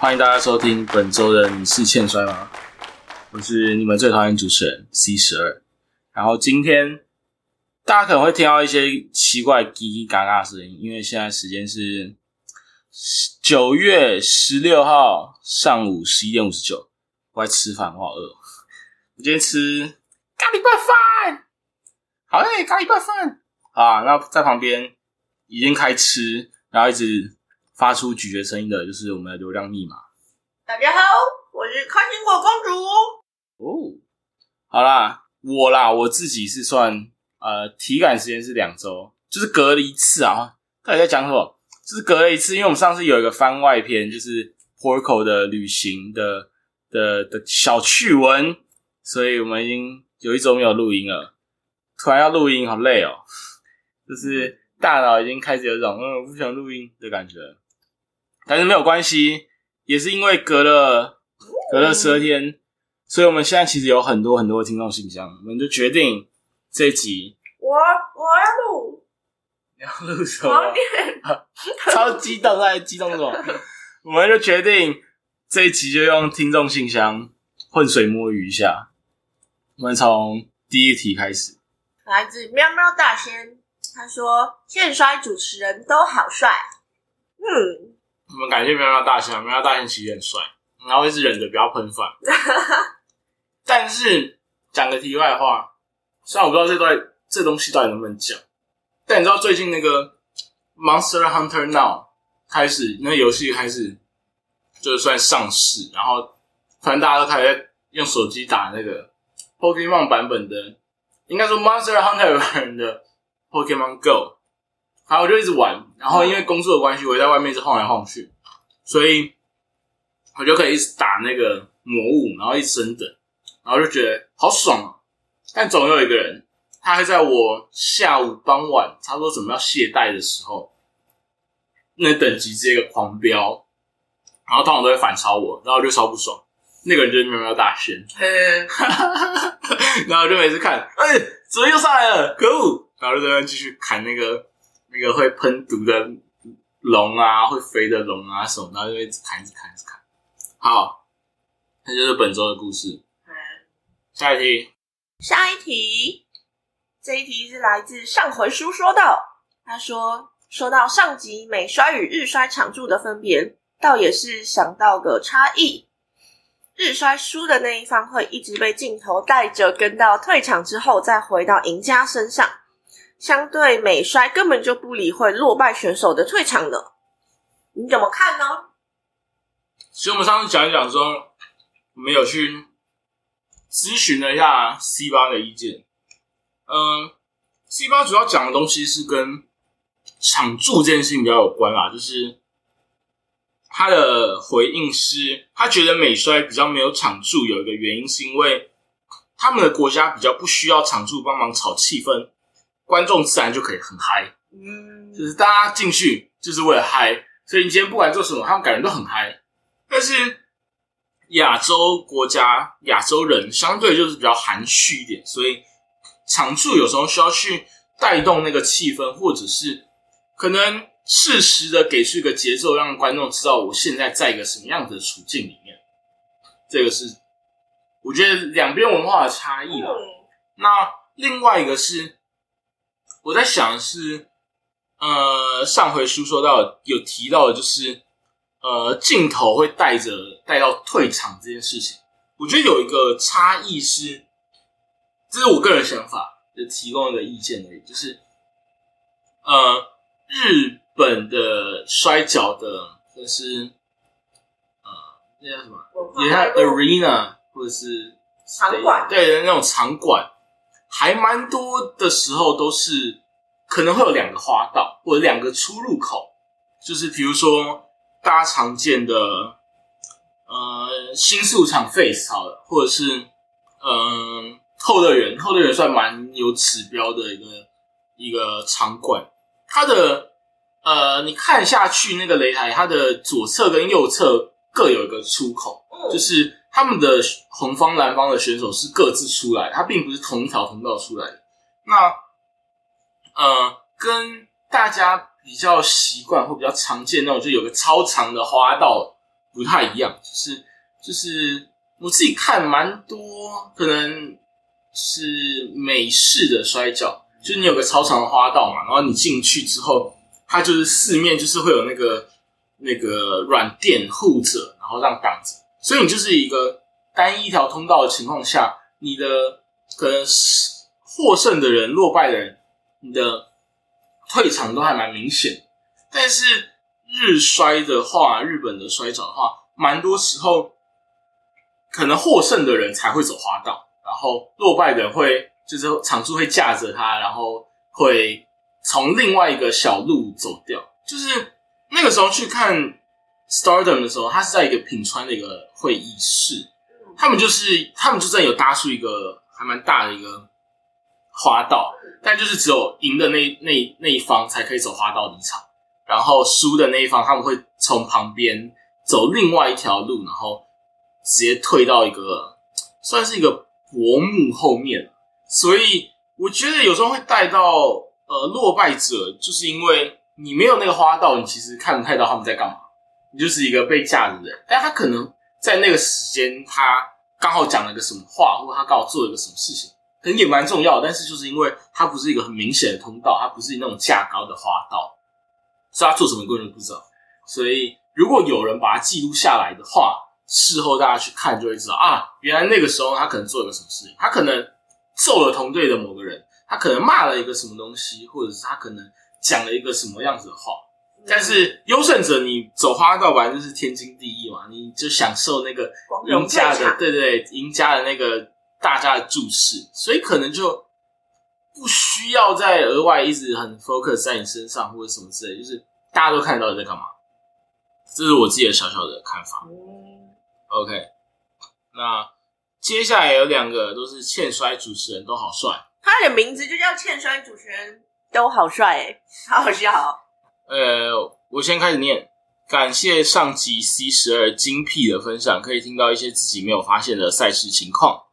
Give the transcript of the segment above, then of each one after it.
欢迎大家收听本周的《你是欠摔吗》？我是你们最讨厌主持人 C 十二。然后今天大家可能会听到一些奇怪叽叽嘎嘎的声音，因为现在时间是九月十六号上午十一点五十九。我在吃饭，我好饿。我今天吃咖喱拌饭，好嘞，咖喱拌饭啊。那在旁边已经开吃，然后一直发出咀嚼声音的，就是我们的流量密码。大家好，我是开心果公主。哦，好啦，我啦，我自己是算呃体感时间是两周，就是隔了一次啊。到底在讲什么？就是隔了一次，因为我们上次有一个番外篇，就是 Porco 的旅行的的的小趣闻，所以我们已经有一周没有录音了。突然要录音，好累哦，就是大脑已经开始有一种嗯不想录音的感觉。但是没有关系，也是因为隔了隔了十二天。所以，我们现在其实有很多很多的听众信箱，我们就决定这一集我我要录，你要录什么？念。超激动，在激动什么？我们就决定这一集就用听众信箱浑水摸鱼一下。我们从第一题开始。来自喵喵大仙，他说现衰主持人都好帅。嗯，我们感谢喵喵大仙，喵喵大仙其实很帅，然后一直忍着不要喷饭。但是讲个题外话，虽然我不知道这段这东西到底能不能讲，但你知道最近那个 Monster Hunter Now 开始，那个游戏开始就是算上市，然后反正大家都开始在用手机打那个 Pokemon 版本的，应该说 Monster Hunter 版本的 Pokemon Go，然后我就一直玩，然后因为工作的关系，我也在外面一直晃来晃去，所以我就可以一直打那个魔物，然后一直升等。然后就觉得好爽啊！但总有一个人，他会在我下午傍晚差不多准备要懈怠的时候，那等级直接个狂飙，然后通常都会反超我，然后我就超不爽。那个人就是喵喵大仙，嗯，然后就每次看，哎、怎么又上来了？可恶！然后就在那继续砍那个那个会喷毒的龙啊，会飞的龙啊什么，然后就一直砍，一直砍，一直砍。好，那就是本周的故事。下一题，下一题，这一题是来自上回书说到，他说说到上集美衰与日衰常驻的分别，倒也是想到个差异。日衰输的那一方会一直被镜头带着跟到退场之后，再回到赢家身上。相对美衰根本就不理会落败选手的退场的，你怎么看呢？其实我们上次讲一讲说，我们有去咨询了一下 C 八的意见。嗯，C 八主要讲的东西是跟场驻这件事情比较有关啦，就是他的回应是，他觉得美衰比较没有场助，有一个原因是因为他们的国家比较不需要场助帮忙炒气氛，观众自然就可以很嗨。嗯就是大家进去就是为了嗨，所以你今天不管做什么，他们感觉都很嗨。但是亚洲国家、亚洲人相对就是比较含蓄一点，所以场处有时候需要去带动那个气氛，或者是可能适时的给出一个节奏，让观众知道我现在在一个什么样的处境里面。这个是我觉得两边文化的差异了。嗯那另外一个是我在想的是，呃，上回书说到有提到的，就是呃，镜头会带着带到退场这件事情。我觉得有一个差异是，这是我个人想法，就提供一个意见而已，就是呃，日本的摔跤的，就是呃，那叫什么？也像 arena 或者是场馆对那种场馆，还蛮多的时候都是可能会有两个花道或者两个出入口，就是比如说大家常见的呃新宿场 face 好了，或者是嗯、后乐园，后乐园算蛮有指标的一个一个场馆，它的呃你看下去那个擂台，它的左侧跟右侧各有一个出口。嗯就是他们的红方、蓝方的选手是各自出来，他并不是同一条通道出来的。那呃，跟大家比较习惯或比较常见那种，就有个超长的花道不太一样，就是就是我自己看蛮多，可能是美式的摔跤，就是你有个超长的花道嘛，然后你进去之后，它就是四面就是会有那个那个软垫护着，然后让挡着，所以你就是一个单一条通道的情况下，你的可能是获胜的人、落败的人，你的退场都还蛮明显。但是日摔的话，日本的摔跤的话，蛮多时候可能获胜的人才会走花道，然后落败的人会就是场助会架着他，然后会从另外一个小路走掉。就是那个时候去看 Stardom 的时候，他是在一个品川的一个会议室，他们就是他们就在有搭出一个还蛮大的一个花道，但就是只有赢的那那那一方才可以走花道离场。然后输的那一方，他们会从旁边走另外一条路，然后直接退到一个算是一个薄幕后面。所以我觉得有时候会带到呃落败者，就是因为你没有那个花道，你其实看不太到他们在干嘛，你就是一个被架的人。但他可能在那个时间，他刚好讲了个什么话，或者他刚好做了个什么事情，可能也蛮重要。但是就是因为它不是一个很明显的通道，它不是那种架高的花道。所以他做什么根本不知道，所以如果有人把它记录下来的话，事后大家去看就会知道啊，原来那个时候他可能做了个什么事情，他可能揍了同队的某个人，他可能骂了一个什么东西，或者是他可能讲了一个什么样子的话。但是优胜者，你走花道本来就是天经地义嘛，你就享受那个赢家的，对对，赢家的那个大家的注视，所以可能就。不需要再额外一直很 focus 在你身上或者什么之类，就是大家都看得到你在干嘛。这是我自己的小小的看法。OK，那接下来有两个都是欠摔主持人都好帅，他的名字就叫欠摔主持人都好帅，哎，好好笑。呃，我先开始念，感谢上集 C 十二精辟的分享，可以听到一些自己没有发现的赛事情况，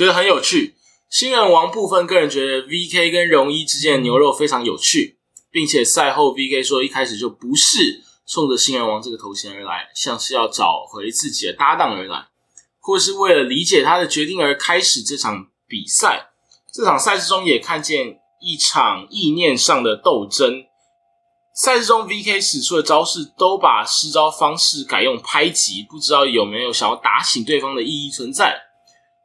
觉得很有趣。新人王部分，个人觉得 V K 跟荣一之间的牛肉非常有趣，并且赛后 V K 说一开始就不是冲着新人王这个头衔而来，像是要找回自己的搭档而来，或是为了理解他的决定而开始这场比赛。这场赛事中也看见一场意念上的斗争。赛事中 V K 使出的招式都把施招方式改用拍击，不知道有没有想要打醒对方的意义存在。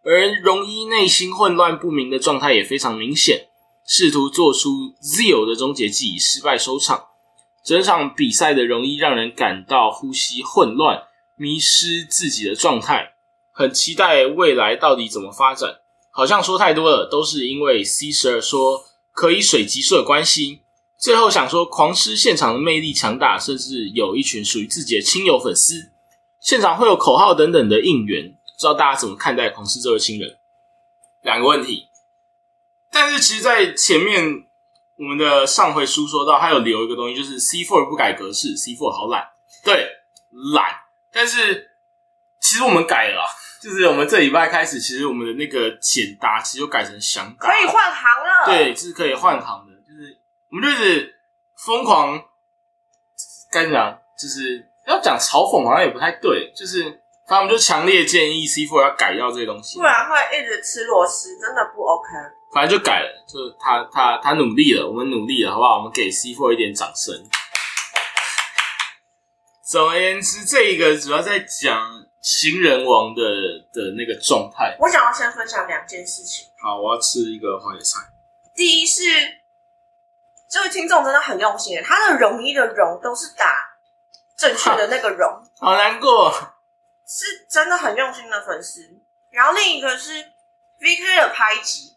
而容一内心混乱不明的状态也非常明显，试图做出 Zero 的终结技以失败收场。整场比赛的容一让人感到呼吸混乱，迷失自己的状态。很期待未来到底怎么发展。好像说太多了，都是因为 C 十二说可以水级数的关系。最后想说，狂狮现场的魅力强大，甚至有一群属于自己的亲友粉丝，现场会有口号等等的应援。不知道大家怎么看待狂狮这位新人？两个问题，但是其实，在前面我们的上回书说到，他有留一个东西，就是 C four 不改格式，C four 好懒，对，懒。但是其实我们改了，就是我们这礼拜开始，其实我们的那个简答其实就改成想改，可以换行了。对，是可以换行的，就是我们就是疯狂，该怎么讲？就是要讲嘲讽，好像也不太对，就是。他们就强烈建议 C Four 要改掉这些东西，不然会一直吃螺丝，真的不 OK。反正就改了，就他他他努力了，我们努力了，好不好？我们给 C Four 一点掌声。总而言之，这一个主要在讲行人王的的那个状态。我想要先分享两件事情。好，我要吃一个花椰菜。第一是这位听众真的很用心，他的容易的容都是打正确的那个容，好难过。是真的很用心的粉丝，然后另一个是 V K 的拍击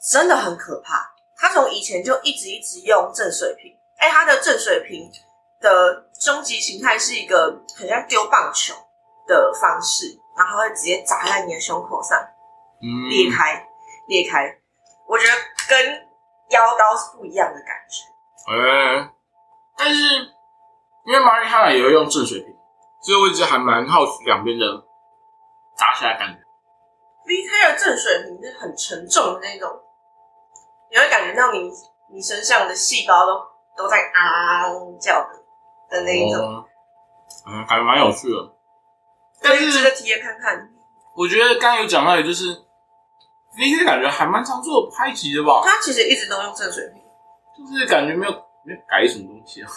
真的很可怕。他从以前就一直一直用正水平，哎，他的正水平的终极形态是一个很像丢棒球的方式，然后会直接砸在你的胸口上，裂开裂开。我觉得跟腰刀是不一样的感觉。哎，但是因为马里哈也会用正水平。所以我一直还蛮好奇两边的砸起来感觉。V K 的正水平是很沉重的那种，你会感觉到你你身上的细胞都都在啊叫的的那一种。嗯，感觉蛮有趣的。但是值得体验看看。我觉得刚刚有讲到，也就是 V K 感觉还蛮常做拍击的吧，他其实一直都用正水平，就是感觉没有没有改什么东西啊，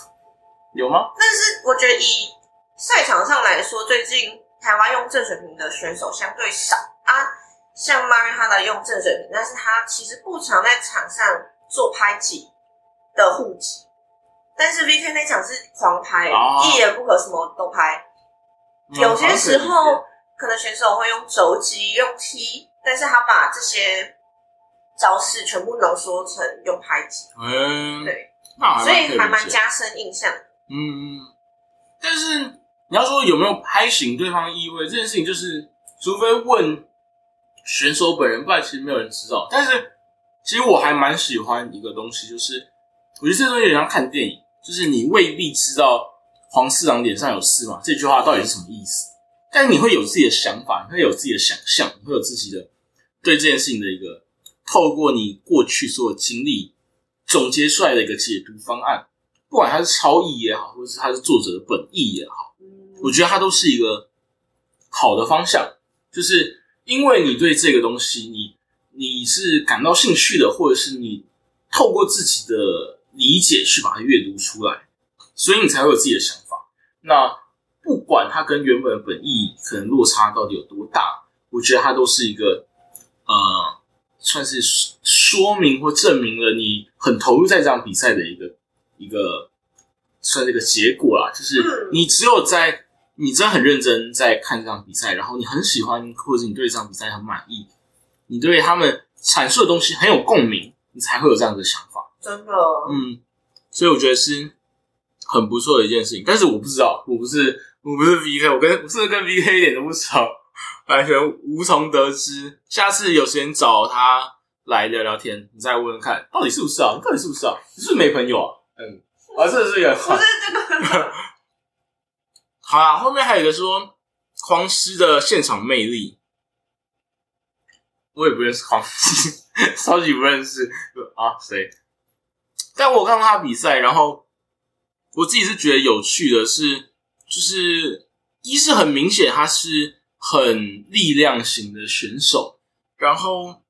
有吗？但是我觉得以赛场上来说，最近台湾用正水平的选手相对少啊。像 Mari 哈的用正水平，但是他其实不常在场上做拍击的护击。但是 VK 那场是狂拍，哦一言不合什么都拍。嗯有些时候可能选手会用肘击、用踢，但是他把这些招式全部浓缩成用拍击，嗯，对，那所以还蛮加深印象。嗯，嗯，但是你要说有没有拍醒对方意味这件事情，就是除非问选手本人，不然其实没有人知道。但是其实我还蛮喜欢一个东西，就是我觉得这东西有点像看电影，就是你未必知道黄四郎脸上有事嘛这句话到底是什么意思，但你会有自己的想法，你会有自己的想象，你会有自己的对这件事情的一个透过你过去所有经历总结出来的一个解读方案。不管它是超译也好，或者是它是作者的本意也好，我觉得它都是一个好的方向。就是因为你对这个东西，你你是感到兴趣的，或者是你透过自己的理解去把它阅读出来，所以你才会有自己的想法。那不管它跟原本的本意可能落差到底有多大，我觉得它都是一个呃，算是说明或证明了你很投入在这场比赛的一个一个算是一个结果啦。就是嗯你只有在你真的很认真在看这场比赛，然后你很喜欢，或者是你对这场比赛很满意，你对他们阐述的东西很有共鸣，你才会有这样的想法。真的，嗯，所以我觉得是很不错的一件事情。但是我不知道，我不是我不是 VK，我跟我是不是跟 VK 一点都不熟，完全无从得知。下次有时间找他来聊聊天，你再问问看，到底是不是啊？你到底是不是啊？你是不是没朋友啊？嗯，啊，这是有不是这个，好啦，后面还有一个说狂狮的现场魅力，我也不认识狂狮，超级不认识啊，谁？但我有看过他比赛，然后我自己是觉得有趣的是，就是一是很明显他是很力量型的选手，然后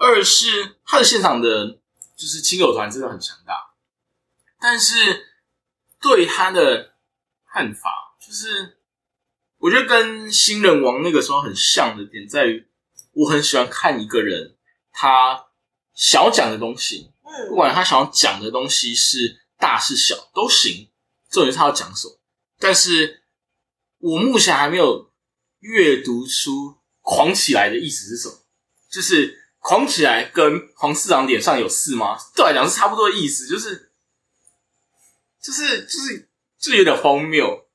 二是他的现场的，就是亲友团真的很强大，但是对他的看法，就是我觉得跟新人王那个时候很像的点在于，我很喜欢看一个人他想要讲的东西，嗯不嗯，管他想要讲的东西是大是小都行，重点是他要讲什么。但是我目前还没有阅读出“狂起来”的意思是什么，就是“狂起来”跟黄市长脸上有事吗？对我来讲是差不多的意思，就是就是就是就有点荒谬。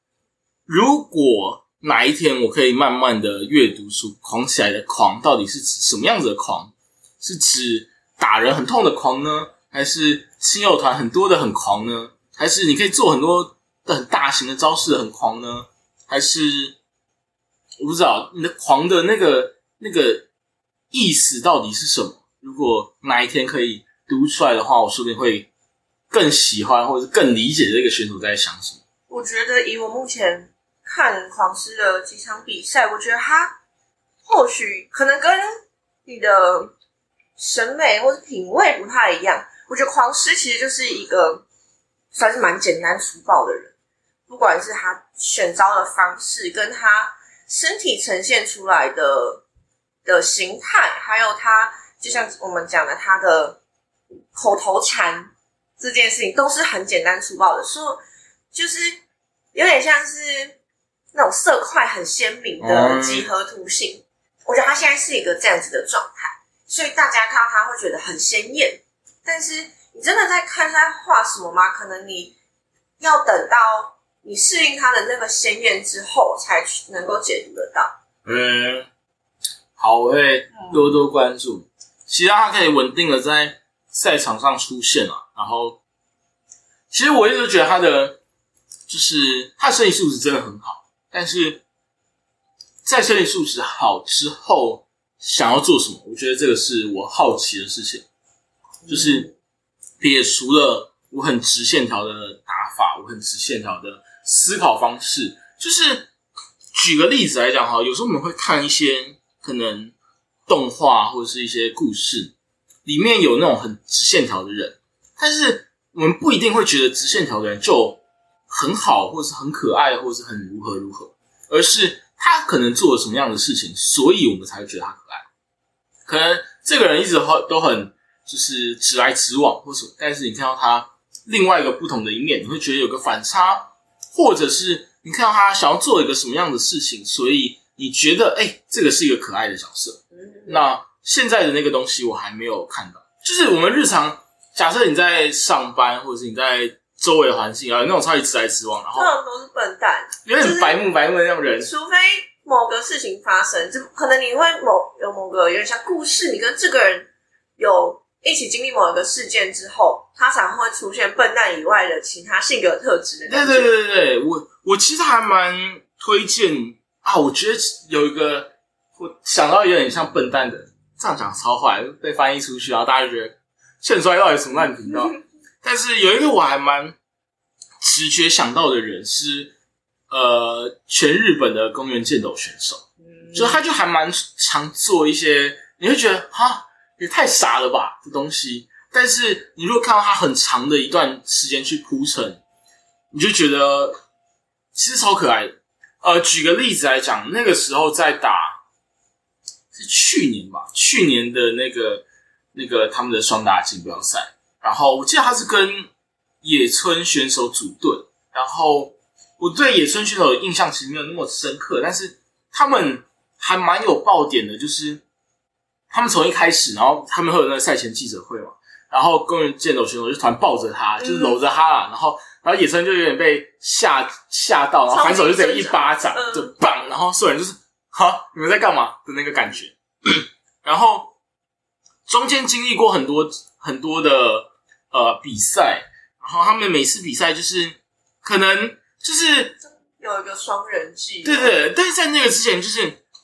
如果哪一天我可以慢慢的阅读出“狂起来”的“狂”到底是指什么样子的狂，是指打人很痛的狂呢，还是亲友团很多的很狂呢？还是你可以做很多的很大型的招式的很狂呢？还是我不知道你的狂的那个那个意思到底是什么？如果哪一天可以读出来的话，我说不定会更喜欢或者是更理解这个选手在想什么。我觉得以我目前看狂狮的几场比赛，我觉得他或许可能跟你的审美或者品味不太一样。我觉得狂狮其实就是一个算是蛮简单粗暴的人，不管是他选招的方式，跟他身体呈现出来的的形态，还有他就像我们讲的他的口头禅这件事情，都是很简单粗暴的，说就是有点像是那种色块很鲜明的嗯几何图形。我觉得他现在是一个这样子的状态，所以大家看到他会觉得很鲜艳。但是你真的在看他画什么吗？可能你要等到你适应他的那个鲜艳之后，才能够解读得到。嗯，好，我会多多关注，希望他可以稳定的在赛场上出现啊。然后，其实我一直觉得他的就是他的身体素质真的很好，但是在身体素质好之后，想要做什么，我觉得这个是我好奇的事情。就是撇除了我很直线条的打法，我很直线条的思考方式，就是举个例子来讲哈，有时候我们会看一些可能动画或者是一些故事，里面有那种很直线条的人，但是我们不一定会觉得直线条的人就很好，或者是很可爱，或者是很如何如何，而是他可能做了什么样的事情，所以我们才会觉得他可爱。可能这个人一直很都很就是直来直往，或什么，但是你看到他另外一个不同的一面，你会觉得有个反差，或者是你看到他想要做一个什么样的事情，所以你觉得哎，这个是一个可爱的角色。那现在的那个东西我还没有看到，就是我们日常假设你在上班，或者是你在周围的环境啊，那种超级直来直往，然后通常都是笨蛋，有点白目白目的那种人，除非。某个事情发生，就可能你会某有某个有点像故事，你跟这个人有一起经历某一个事件之后，他才会出现笨蛋以外的其他性格特质。对对对对对，我我其实还蛮推荐啊，我觉得有一个我想到有点像笨蛋的，这样讲超坏，被翻译出去，然后大家就觉得欠摔到底什么烂频道。但是有一个我还蛮直觉想到的人是。呃，全日本的公园剑斗选手，就他就还蛮常做一些，你会觉得哈也太傻了吧的东西。但是你如果看到他很长的一段时间去铺陈，你就觉得其实超可爱的。呃，举个例子来讲，那个时候在打是去年吧，去年的那个那个他们的双打锦标赛，然后我记得他是跟野村选手组队，然后。我对野村选手的印象其实没有那么深刻，但是他们还蛮有爆点的，就是他们从一开始，然后他们会有那个赛前记者会嘛，然后公园剑斗选手就突然抱着他，就是搂着他啦，然后然后野村就有点被吓吓到，然后反手就直接一巴掌就棒，然后所有人就是哈你们在干嘛？的那个感觉，然后中间经历过很多很多的呃比赛，然后他们每次比赛就是可能。就是有一个双人技，对对，但是在那个之前，就是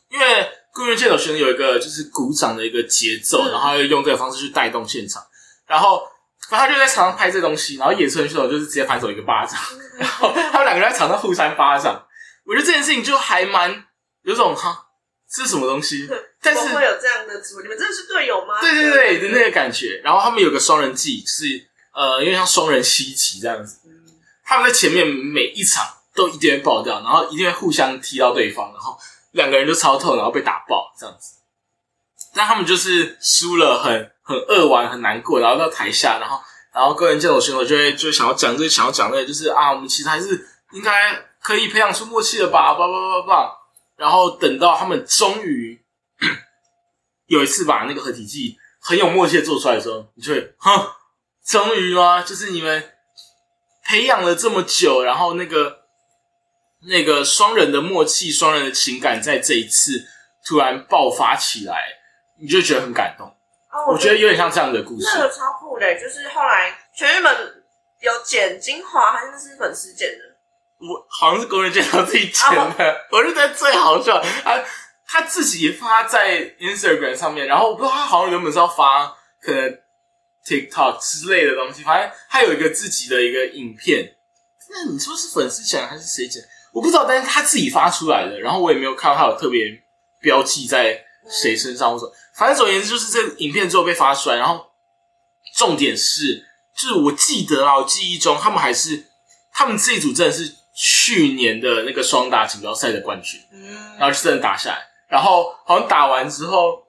因为公园剑手选有一个就是鼓掌的一个节奏，然后要用这个方式去带动现场，然后然后他就在场上拍这东西，然后野村选手就是直接反手一个巴掌，然后他们两个人在场上互扇巴掌，我觉得这件事情就还蛮有种哈，这是什么东西？但是会有这样的组，你们真的是队友吗？对对对的那个感觉，然后他们有个双人技，是呃，因为像双人吸旗这样子。他们在前面每一场都一定会爆掉，然后一定会互相踢到对方，然后两个人就超痛，然后被打爆这样子。但他们就是输了，很很扼腕，很难过，然后到台下，然后然后个人这种选手就会就想要讲这想要讲那就是啊，我们其实还是应该可以培养出默契的吧，叭叭叭叭叭。然后等到他们终于 有一次把那个合体技很有默契的做出来的时候，你就会哼，终于吗？就是你们。培养了这么久，然后那个那个双人的默契、双人的情感，在这一次突然爆发起来，你就觉得很感动。我觉得有点像这样的故事。那个超酷的，就是后来全日本有剪精华，还是是粉丝剪的？我好像是工人剪他自己剪的。我就觉得最好笑，他他自己发在 Instagram 上面，然后我不知道他好像原本是要发可能。TikTok 之类的东西，反正他有一个自己的一个影片。那你说是粉丝剪还是谁剪？我不知道，但是他自己发出来的，然后我也没有看到他有特别标记在谁身上。或者反正总而言之，就是这影片之后被发出来，然后重点是，就是我记得啊，我记忆中他们还是他们这一组真的是去年的那个双打锦标赛的冠军，然后就真的打下来。然后好像打完之后，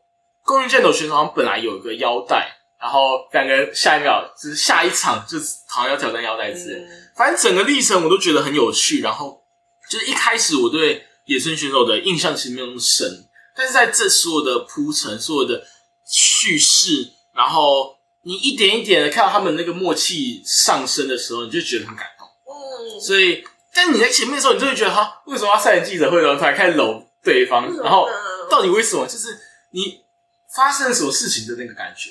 公园剑斗选手好像本来有一个腰带。然后两个人下一秒就是下一场，就是好像要挑战腰带之类。反正整个历程我都觉得很有趣。然后就是一开始我对野村选手的印象其实没有那么深，但是在这所有的铺陈、所有的叙事，然后你一点一点的看到他们那个默契上升的时候，你就觉得很感动。嗯。所以，但你在前面的时候，你就会觉得哈，为什么要赛前记者会的时候才开始搂对方？然后到底为什么？就是你发生了什么事情的那个感觉。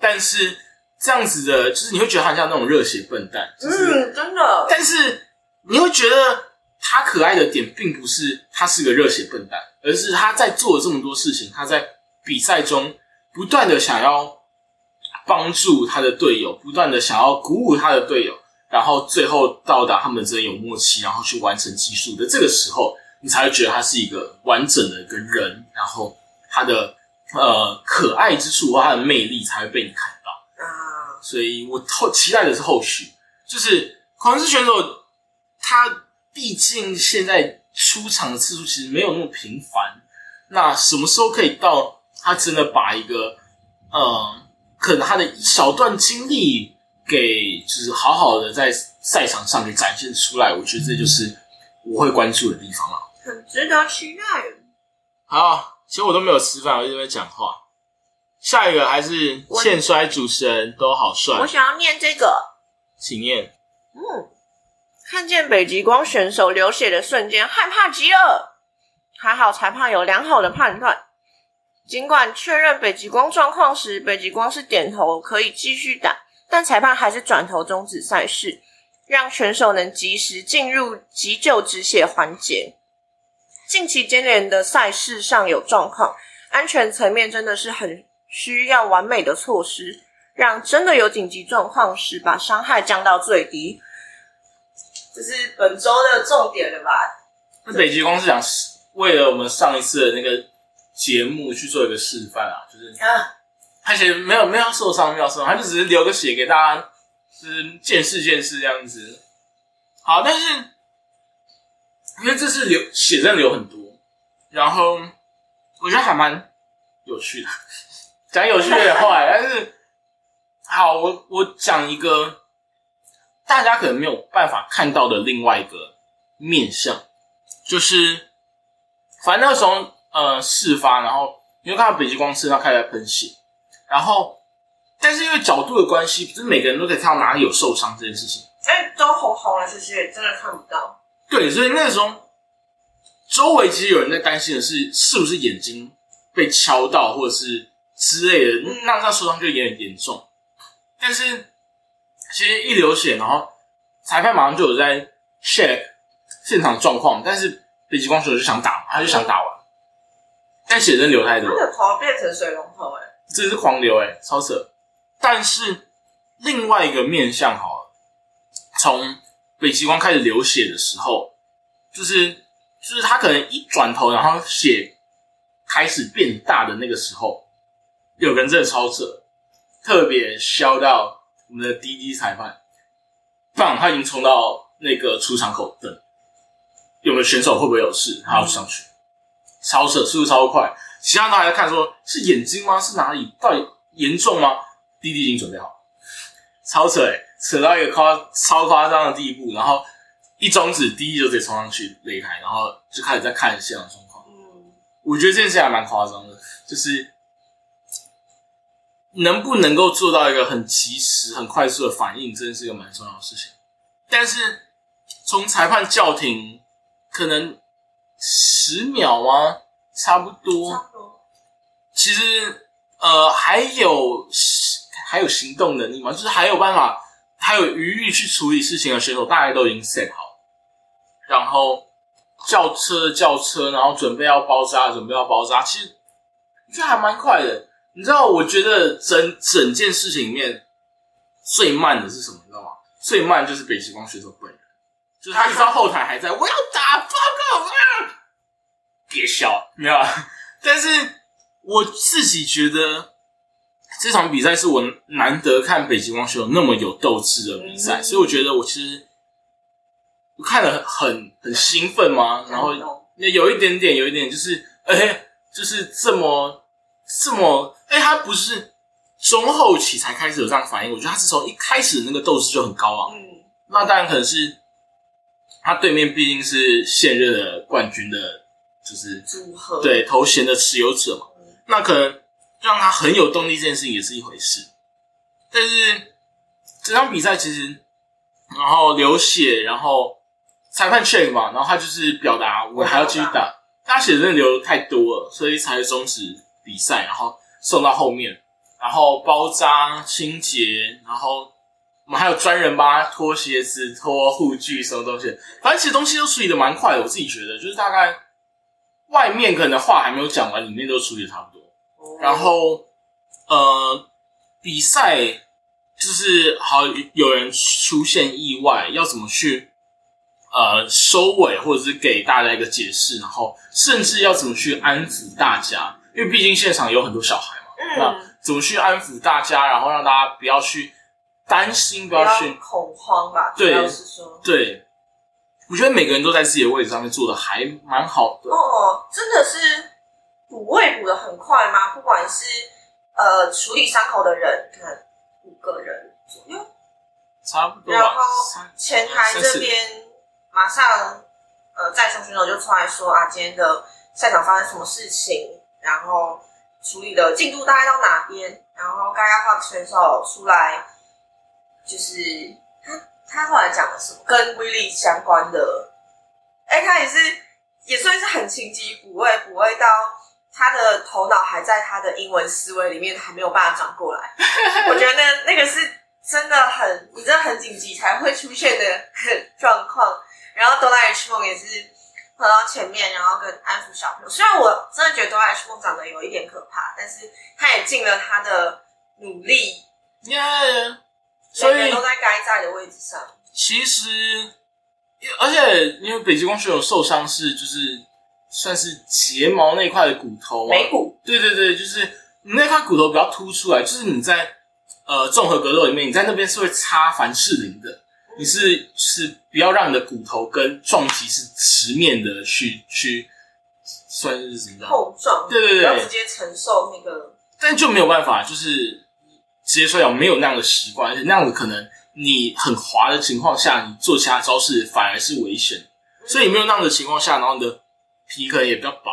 但是这样子的，就是你会觉得他像那种热血笨蛋，嗯，真的。但是你会觉得他可爱的点，并不是他是个热血笨蛋，而是他在做了这么多事情，他在比赛中不断的想要帮助他的队友，不断的想要鼓舞他的队友，然后最后到达他们真的有默契，然后去完成技术的这个时候，你才会觉得他是一个完整的一个人，然后他的呃可爱之处或他的魅力才会被你看到。啊，所以我后期待的是后续，就是狂狮选手，他毕竟现在出场的次数其实没有那么频繁，那什么时候可以到他真的把一个呃，可能他的一小段经历给就是好好的在赛场上给展现出来？我觉得这就是我会关注的地方啊。很值得期待。好，其实我都没有吃饭，我一直在讲话。下一个还是我欠摔主持人都好帅我，想要念这个，请念。嗯，看见北极光选手流血的瞬间，害怕极了。还好裁判有良好的判断，尽管确认北极光状况时，北极光是点头可以继续打，但裁判还是转头终止赛事，让选手能及时进入急救止血环节。近期接连的赛事上有状况，安全层面真的是很需要完美的措施，让真的有紧急状况时把伤害降到最低。这是本周的重点了吧？那北极光是想为了我们上一次的那个节目去做一个示范啊，就是啊，他其实没有没有受伤，没有受伤，他就只是流个血给大家，就是见识见识这样子。好，但是因为这次流血真的流很多，然后我觉得还蛮有趣的，讲有趣有点坏，但是好，我我讲一个大家可能没有办法看到的另外一个面相，就是反正那时候呃事发，然后你会看到北极光身上开始喷血，然后但是因为角度的关系，不是每个人都可以看到哪里有受伤这件事情。哎，都红红了，这些真的看不到。对，所以那时候周围其实有人在担心的是，是不是眼睛被敲到，或者是之类的，那那受伤就有点严重。但是其实一流血，然后裁判马上就有在 check 现场状况，但是北极光选手就想打嘛，他就想打完，但血真流太多他，的头变成水龙头，哎，这是狂流哎、超扯。但是另外一个面向好了，从北极光开始流血的时候，就是就是他可能一转头，然后血开始变大的那个时候，有个人真的超扯，特别削到我们的滴滴裁判，棒，他已经冲到那个出场口等，有没有选手会不会有事，他要上去，超扯，速度超快，其他人都还在看说是眼睛吗？是哪里？到底严重吗？滴滴已经准备好，超扯扯到一个夸超夸张的地步，然后一中指滴滴就直接冲上去擂台，然后就开始在看现场状况。嗯，我觉得这件事还蛮夸张的，就是能不能够做到一个很及时、很快速的反应，真的是一个蛮重要的事情。但是从裁判叫停，可能十秒吗？差不多。其实呃还有还有行动能力嘛？就是还有办法，还有余裕去处理事情的选手，大概都已经 set 好，然后叫车的叫车，然后准备要包扎，准备要包扎，其实这还蛮快的。你知道，我觉得整整件事情里面最慢的是什么？你知道吗？最慢就是北极光选手本人，就是他一到后台还在，我要打报告啊，别笑，没有啊。但是我自己觉得这场比赛是我难得看北极光选手那么有斗志的比赛，嗯所以我觉得我其实我看了很很兴奋嘛，然后也有一点点，有一点就是，哎、就是这么这么，哎、他不是中后期才开始有这样反应，我觉得他是从一开始的那个斗志就很高啊。嗯，那当然可能是他对面毕竟是现任的冠军的，就是组合。对头衔的持有者嘛，嗯。那可能让他很有动力这件事情也是一回事。但是这场比赛其实，然后流血，然后裁判 check 嘛，然后他就是表达我还要继续打，他血真的流的太多了，所以才终止比赛，然后送到后面，然后包扎、清洁，然后我们还有专人帮他脱鞋子、脱护具，什么东西，反正其实东西都处理的蛮快的，我自己觉得，就是大概外面可能话还没有讲完，里面都处理的差不多。哦然后呃，比赛就是好有人出现意外，要怎么去呃收尾，或者是给大家一个解释，然后甚至要怎么去安抚大家，因为毕竟现场有很多小孩嘛，那嗯，怎么去安抚大家，然后让大家不要去担心，不要去恐慌吧，对是说，对。我觉得每个人都在自己的位置上面做的还蛮好的，哦，真的是补位补的很快吗？不管是呃处理伤口的人，可能五个人左右，差不多然后。前台这边马上呃在雄选手就出来说啊，今天的赛场发生什么事情，然后处理的进度大概到哪边，然后该要换选手出来，就是他他后来讲了什么跟威力相关的，哎，他也是也算是很情急补位，补位到。他的头脑还在他的英文思维里面，还没有办法转过来。我觉得那那个是真的很，你真的很紧急才会出现的状况。然后哆啦 A 梦也是跑到前面，然后跟安抚小朋友。虽然我真的觉得哆啦 A 梦长得有一点可怕，但是他也尽了他的努力，耶所以都在该在的位置上。其实，而且因为北极光选手受伤是就是算是睫毛那块的骨头嘛，眉骨对对对，就是你那块骨头比较凸出来，就是你在呃综合格斗里面，你在那边是会擦凡士林的，你是是不要让你的骨头跟撞击是直面的去去，算是怎么样？碰撞，对对对要直接承受那个。但就没有办法，就是直接摔跤没有那样的习惯，而且那样子可能你很滑的情况下，你做其他招式反而是危险。所以没有那样的情况下，然后你的皮可能也比较薄，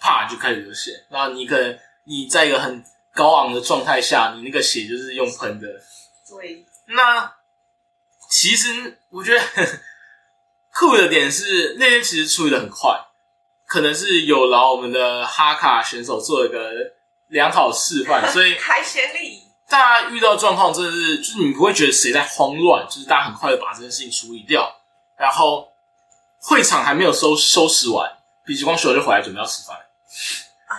啪就开始流血。然后你可能你在一个很高昂的状态下，你那个血就是用喷的。对，那其实我觉得 酷的点是那天其实处理的很快，可能是有劳我们的哈卡选手做了一个良好示范，所以 开先例，大家遇到状况真的是，就是你不会觉得谁在慌乱，就是大家很快的把这件事情处理掉，然后会场还没有收收拾完，比极光选手就回来准备要吃饭，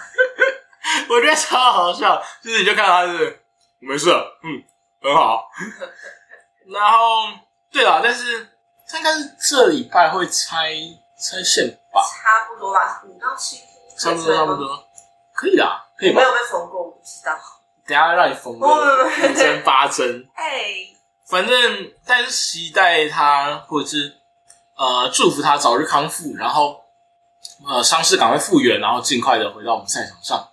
我觉得超好笑，就是你就看到他是没事，嗯，很好，然后对啦，但是他应该是这礼拜会拆拆线吧，差不多吧，五到七天，差不多差不。多，可以啦，可以吧没？有被缝过，我不知道。等一下让你缝个哦五针八针。哎，反正但是期待他，或者是呃祝福他早日康复，然后呃伤势赶快复原，然后尽快的回到我们赛场上。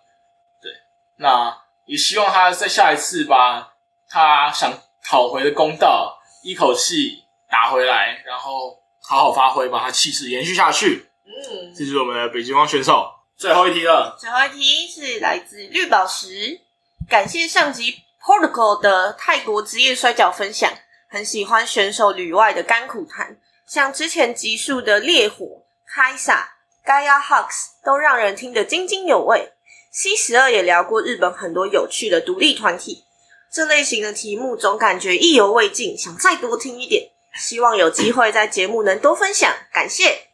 对，那也希望他在下一次把他想讨回的公道一口气打回来，然后好好发挥，把他气势延续下去。嗯，这是我们的北极光选手最后一题了。最后一题是来自绿宝石，感谢上集 Protocol 的泰国职业摔跤分享，很喜欢选手旅外的甘苦谈，像之前集数的烈火、开撒、Gaia Hux 都让人听得津津有味。C 十二也聊过日本很多有趣的独立团体，这类型的题目总感觉意犹未尽，想再多听一点。希望有机会在节目能多分享，感谢。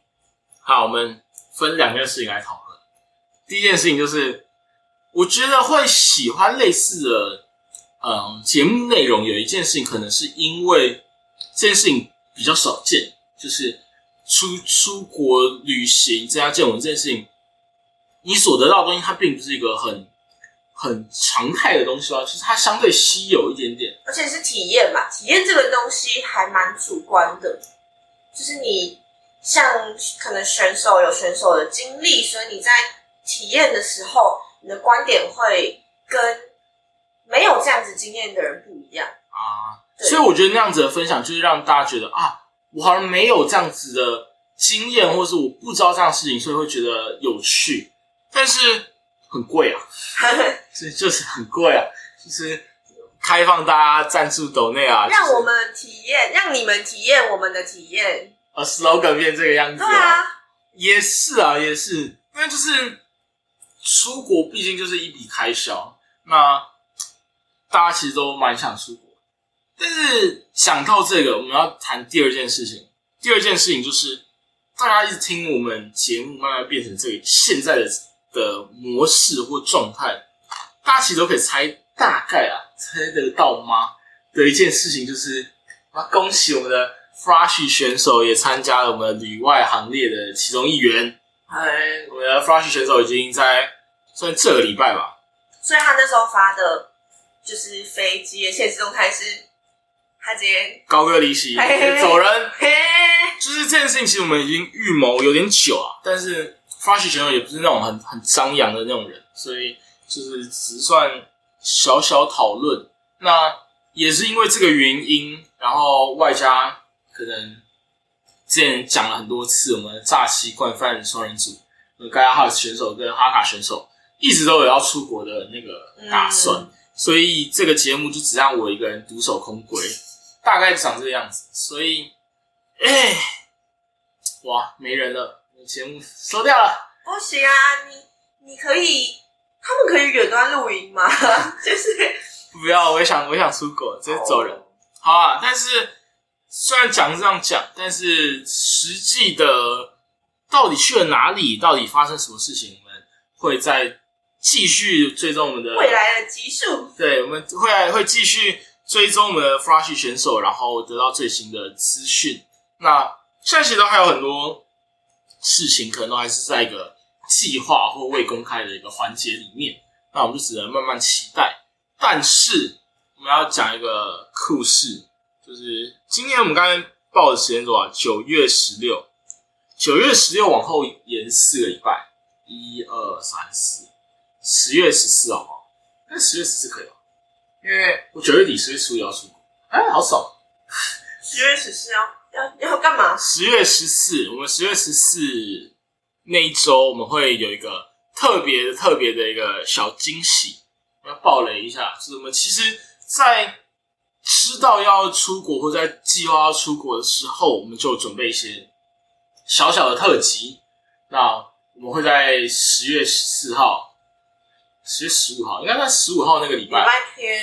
好，我们分两件事情来讨论。第一件事情就是，我觉得会喜欢类似的，嗯，节目内容有一件事情，可能是因为这件事情比较少见，就是出出国旅行增加见闻这件事情，你所得到的东西，它并不是一个很很常态的东西啊，就是它相对稀有一点点。而且是体验嘛，体验这个东西还蛮主观的，就是你像可能选手有选手的经历，所以你在体验的时候，你的观点会跟没有这样子经验的人不一样。啊，所以我觉得那样子的分享，就是让大家觉得啊，我好像没有这样子的经验，或是我不知道这样的事情，所以会觉得有趣，但是很贵啊，所以就是很贵啊，就是开放大家赞助抖内啊，让我们体验，让你们体验我们的体验。啊 slogan 变这个样子对啊，也是啊，也是，因为就是出国毕竟就是一笔开销，那大家其实都蛮想出国，但是想到这个，我们要谈第二件事情。第二件事情就是，大家一直听我们节目慢慢变成这个现在的的模式或状态，大家其实都可以猜大概啊，猜得到吗？的一件事情就是，那恭喜我们的 Flash 选手也参加了我们的旅外行列的其中一员。嗨，我们的 Flash 选手已经在算这个礼拜吧，所以他那时候发的就是飞机的现实动态是，他直接高歌离席，嘿嘿嘿走人。嘿，就是这件事情，其实我们已经预谋有点久啊，但是 Flash 选手也不是那种很很张扬的那种人，所以就是只算小小讨论。那也是因为这个原因，然后外加可能之前讲了很多次，我们诈欺惯犯双人组，呃，盖亚哈斯选手跟哈卡选手一直都有要出国的那个打算，嗯所以这个节目就只让我一个人独守空闺，大概长这个样子。所以，哎，哇，没人了，节目收掉了。不行啊，你你可以，他们可以远端录音吗？就是不要，我也想，我也想出国，直接走人。好啊，但是虽然讲是这样讲，但是实际的到底去了哪里，到底发生什么事情，我们会再继续追踪我们的未来的集数。对，我们会会继续追踪我们的 Flash 选手，然后得到最新的资讯。那现在其实还有很多事情，可能都还是在一个计划或未公开的一个环节里面。那我们就只能慢慢期待。但是我们要讲一个酷事，就是今天我们刚才报的时间多少？九月十六，九月十六往后延四个礼拜，一二三四，十月十四好不好？但十月十四可以吗？因为我九月底十月初也要出国，哎，好爽！十月十四要要要干嘛？十月十四，我们十月十四那一周我们会有一个特别的、特别的一个小惊喜，我要爆雷一下，就是我们其实，在知道要出国或在计划要出国的时候，我们就准备一些小小的特辑。那我们会在十月十四号、十月十五号，应该在十五号那个礼礼拜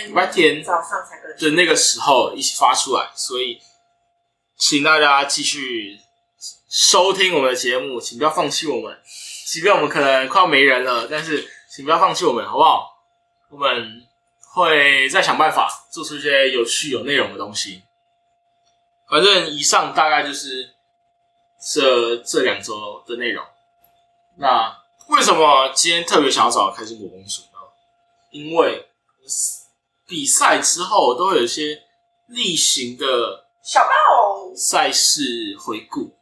礼拜天早上才更新。的那个时候一起发出来，所以请大家继续收听我们的节目，请不要放弃我们，即便我们可能快要没人了，但是请不要放弃我们，好不好？我们会再想办法做出一些有趣有内容的东西。反正以上大概就是这这两周的内容。那为什么今天特别想要找开心果公主呢？因为比赛之后都会有一些例行的小报，赛事回顾。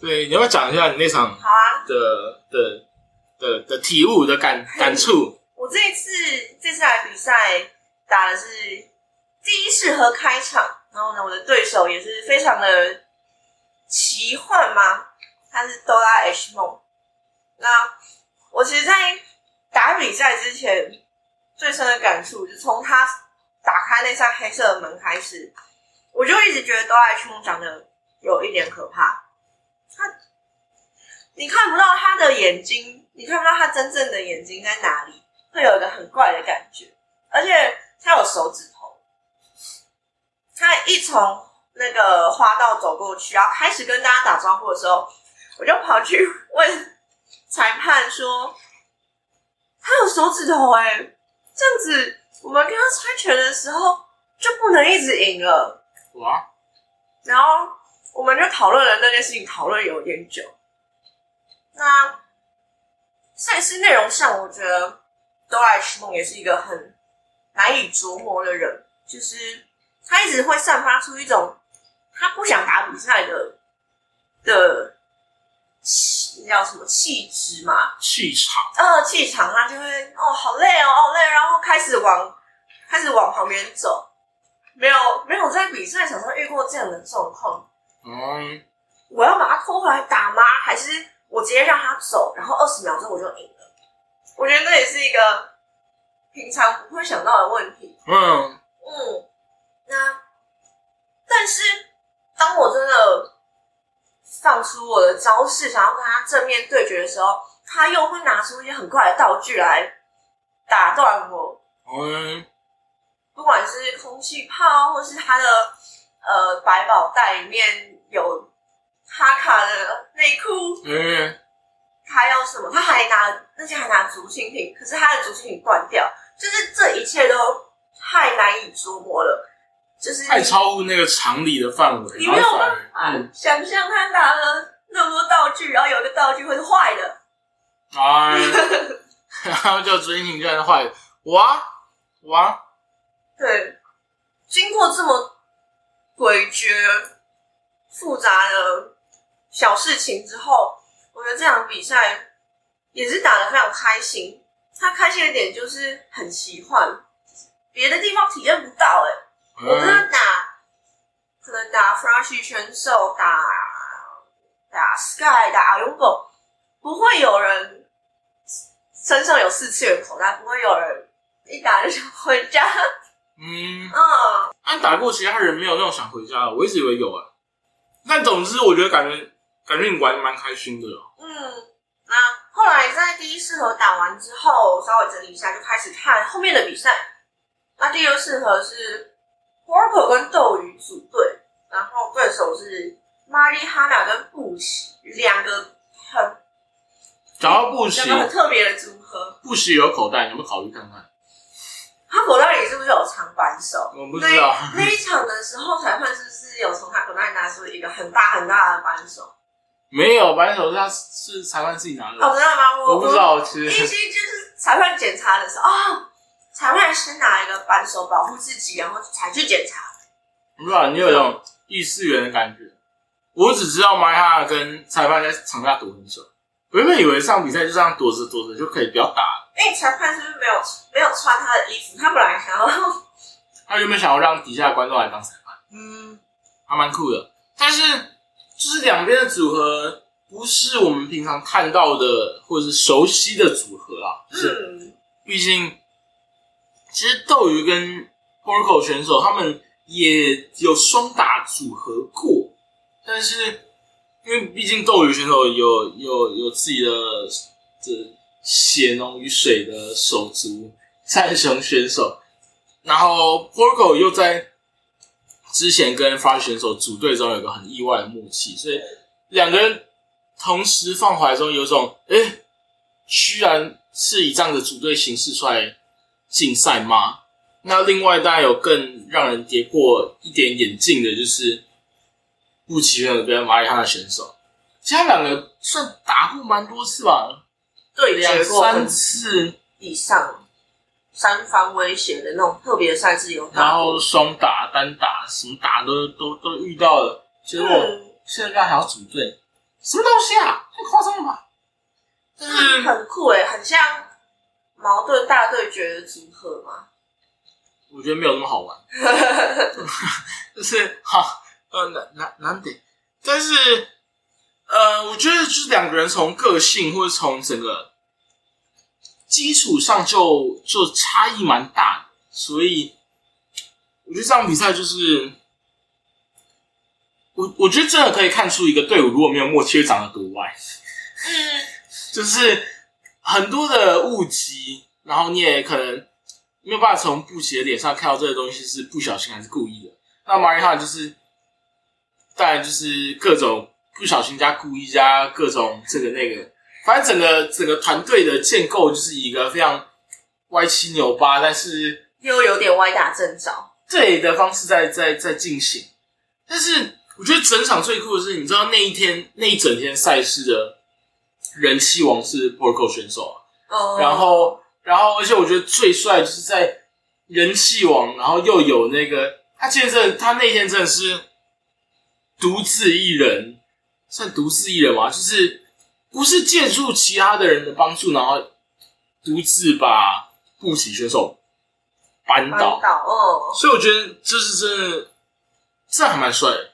对，你要不要讲一下你那场好啊！的的的的体悟的感感触？我这一次这次来比赛打的是第一次和开场，然后呢，我的对手也是非常的奇幻嘛，他是哆啦 H 梦。那我其实，在打比赛之前最深的感触，就从他打开那扇黑色的门开始，我就一直觉得哆啦 A 梦长得有一点可怕。他，你看不到他的眼睛，你看不到他真正的眼睛在哪里。会有一个很怪的感觉，而且他有手指头。他一从那个花道走过去，然后开始跟大家打招呼的时候，我就跑去问裁判说：“他有手指头哎、这样子我们跟他猜拳的时候就不能一直赢了。哇，”然后我们就讨论了那件事情，讨论有点久。那赛事内容上，我觉得哆啦 A 梦也是一个很难以琢磨的人，就是他一直会散发出一种他不想打比赛的的气，叫什么气质嘛？气场呃，气场，他就会哦，好累哦，好累，然后开始往开始往旁边走。没有没有在比赛场上遇过这样的状况，嗯，我要把他拖回来打吗？还是我直接让他走，然后二十秒之后我就赢了？我觉得这也是一个平常不会想到的问题。嗯，嗯，那但是当我真的放出我的招式，想要跟他正面对决的时候，他又会拿出一些很快的道具来打断我。嗯，不管是空气炮，或是他的呃百宝袋里面有哈卡的内裤，嗯，还有什么？他还拿那些还拿竹蜻蜓，可是他的竹蜻蜓断掉，就是这一切都太难以捉摸了。就是太超乎那个常理的范围，你没有办法嗯，想象他拿了那么多道具，然后有一个道具会是坏的，哎，然后就追星居然是坏的，哇哇，对，经过这么诡谲、复杂的小事情之后，我觉得这场比赛也是打得非常开心。他开心的点就是很奇幻，别的地方体验不到、欸。我跟他嗯，打，可能打 Flash 选手，打打 Sky，打 a y u b o 不会有人身上有四次元口袋，不会有人一打就想回家。嗯，嗯，按打过其他人没有那种想回家的，我一直以为有啊。但总之，我觉得感觉感觉你玩得蛮开心的哦。嗯，那后来在第一适合打完之后，稍微整理一下，就开始看后面的比赛。那第二适合是 Porco 跟斗鱼组队，然后对手是 Marihana 跟布奇两个很找到布奇两，个很特别的组合。布奇有口袋，你有没有考虑看看？他口袋里是不是有长扳手？我不知道，那一场的时候，裁判是不是有从他口袋拿出一个很大很大的扳手？没有，扳手是他是裁判自己拿的，哦，真的吗？我我不知。道，其实。一些就是裁判检查的时候，哦，裁判先拿一个扳手保护自己，然后才去检查。我不知道，你有一种异次元的感觉。我只知道麦哈跟裁判在场下躲很久，我原本以为上比赛就这样躲着躲着就可以不要打了，因为裁判是不是没有没有穿他的衣服？他本来想要，他原本想要让底下的观众来当裁判，嗯，还蛮酷的。但是就是两边的组合不是我们平常看到的或者是熟悉的组合啊，就是嗯，毕竟其实斗鱼跟 Porco 选手他们也有双打组合过，但是因为毕竟斗鱼选手有有有自己的这血浓于水的手足战神选手，然后 Porco 又在之前跟 Flash 选手组队中有个很意外的默契，所以两个人同时放怀中有种哎、诶居然是以这样的组队形式出来竞赛吗？那另外当然有更让人跌破一点眼镜的，就是布奇跟马里哈的选手，其他们两个算打过蛮多次吧，对两决过三次，以上三方威胁的那种特别赛事有然。后双打、单打，什么打都都都遇到了，结果嗯，现在还要组队，什么东西啊？太夸张了吧！但是很酷诶，很像矛盾大对决的组合吗。我觉得没有那么好玩。就是哈呃难难难点，但是呃，我觉得就是两个人从个性或者从整个基础上就就差异蛮大的，所以我觉得这场比赛就是我我觉得真的可以看出一个队伍如果没有默契会长得多歪，嗯，就是很多的误击，然后你也可能没有办法从布奇的脸上看到这个东西是不小心还是故意的。那马里哈就是，当然就是各种不小心加故意加各种这个那个，反正整个整个团队的建构就是一个非常歪七扭八，但是又有点歪打正着。对的方式在在在进行。但是我觉得整场最酷的是，你知道那一天那一整天赛事的人气王是 Porco 选手啊。哦然后，然后，而且我觉得最帅就是在人气王，然后又有那个他现在，他那天真的是独自一人，算独自一人嘛，就是不是借助其他的人的帮助，然后独自把布奇选手扳倒哦，所以我觉得这是真的，这还蛮帅的。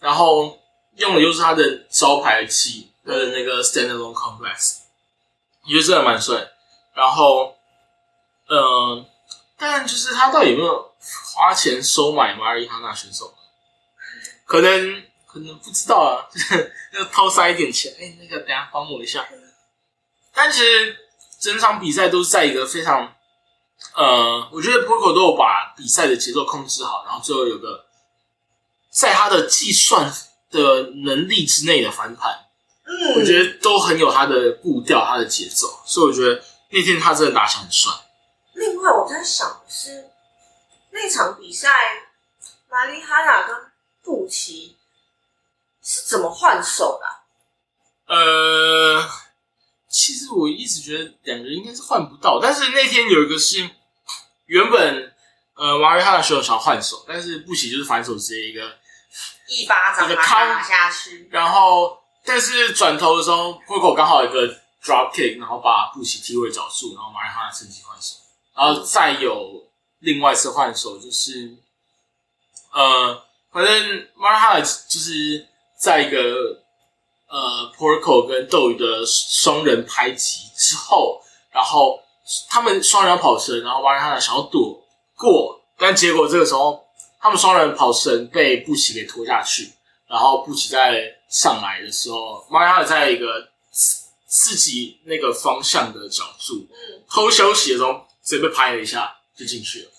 然后用的又是他的招牌器，他的那个 standalone complex，我觉得真的蛮帅。然后，呃，但就是他到底有没有花钱收买马里哈纳选手？可能可能不知道啊，就是要偷塞一点钱。哎、那个等下帮我一下。但其实整场比赛都是在一个非常呃，我觉得 Porco 都有把比赛的节奏控制好，然后最后有个在他的计算的能力之内的翻盘，嗯，我觉得都很有他的步调、他的节奏，所以我觉得那天他真的打起来很帅。另外，我在想的是那场比赛玛丽哈娜跟布奇是怎么换手的啊？呃，其实我一直觉得两个人应该是换不到，但是那天有一个是原本呃马瑞哈的选手想要换手，但是布奇就是反手直接一个，一巴掌把一个康他打下去，然后但是转头的时候 p o c o 刚好一个 drop kick，然后把布奇踢回脚速，然后马瑞哈趁机换手，然后再有另外一次换手就是呃，反正马瑞哈就是在一个。呃 p o r c o 跟斗鱼的双人拍击之后，然后他们双人跑神，然后马瑞哈想要躲过，但结果这个时候他们双人跑绳被布奇给拖下去，然后布奇在上来的时候，瓦瑞哈娜在一个自自己那个方向的角度嗯，偷休息的时候，直接被拍了一下就进去了。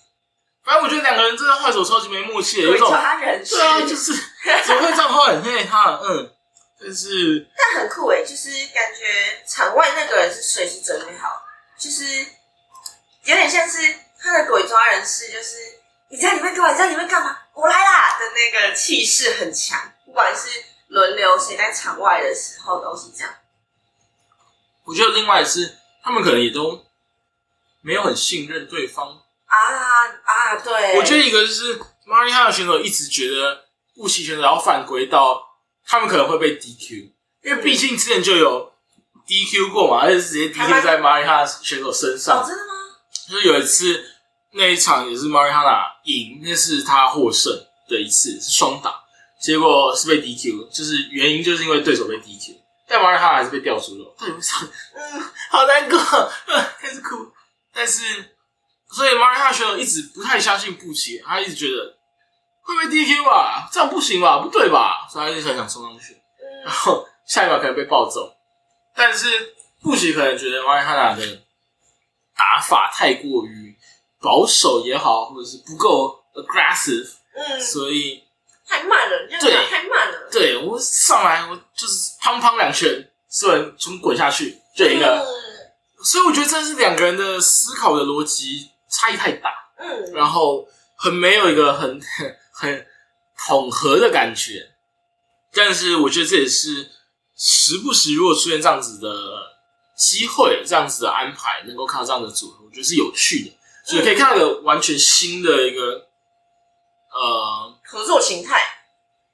反正我觉得两个人真的换手超级没默契的，有一鬼种抓人对啊，就是 怎么会这样换？嘿，他嗯，但是。但很酷诶，就是感觉场外那个人是随时准备好，就是有点像是他的鬼抓人是，就是你在里面干嘛？你在里面干嘛？我来啦的那个气势很强，不管是轮流谁在场外的时候都是这样。我觉得另外是他们可能也都没有很信任对方。啊啊，对，我觉得一个就是马里哈的选手一直觉得布奇选手要犯规到他们可能会被 DQ，因为毕竟之前就有 DQ 过嘛，而且是直接 DQ 在马里哈选手身哦，上。真的吗？就是有一次那一场也是马里哈娜赢，那是他获胜的一次，是双打，结果是被 DQ，就是原因就是因为对手被 DQ，但马里哈还是被吊出了，到底为什么？嗯，好难过，呃开始哭。但是，所以马里哈选手一直不太相信布奇，他一直觉得会被 DQ 吧，这样不行吧，不对吧？所以他一直很想冲上去，然嗯后下一秒可能被暴走。但是布奇可能觉得马里哈娜的打法太过于保守也好，或者是不够 aggressive，嗯，所以太慢了，这样对太慢了，对我上来我就是砰砰两拳，所有人全部滚下去就赢了。嗯所以我觉得这是两个人的思考的逻辑差异太大，嗯，然后很没有一个很很 很统合的感觉。但是我觉得这也是时不时如果出现这样子的机会，这样子的安排，能够看到这样的组合，我觉得是有趣的，所以可以看到一个完全新的一个呃合作形态，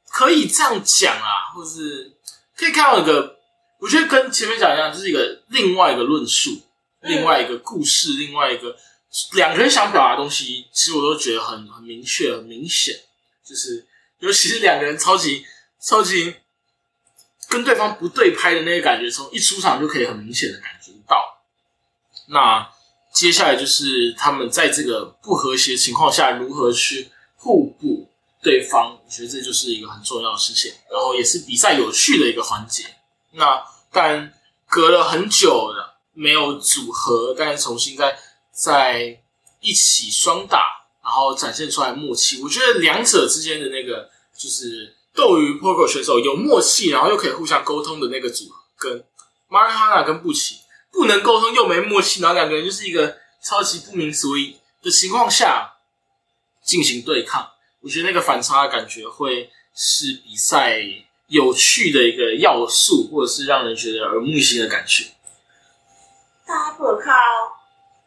可以这样讲啊，或是可以看到一个，我觉得跟前面讲一样，就是一个另外一个论述，嗯。另外一个故事，另外一个两个人想表达的东西，其实我都觉得很很明确、很明显，就是尤其是两个人超级超级跟对方不对拍的那个感觉，从一出场就可以很明显的感觉到。那接下来就是他们在这个不和谐情况下，如何去互补对方，我觉得这就是一个很重要的事情，然后也是比赛有趣的一个环节。那但隔了很久了没有组合，但是重新在在一起双打，然后展现出来默契。我觉得两者之间的那个就是斗鱼 Poker 选手有默契，然后又可以互相沟通的那个组合，跟 Marina 跟布奇不能沟通又没默契，然后两个人就是一个超级不明所以的情况下进行对抗。我觉得那个反差的感觉会是比赛有趣的一个要素，或者是让人觉得耳目一新的感觉。大家不能看到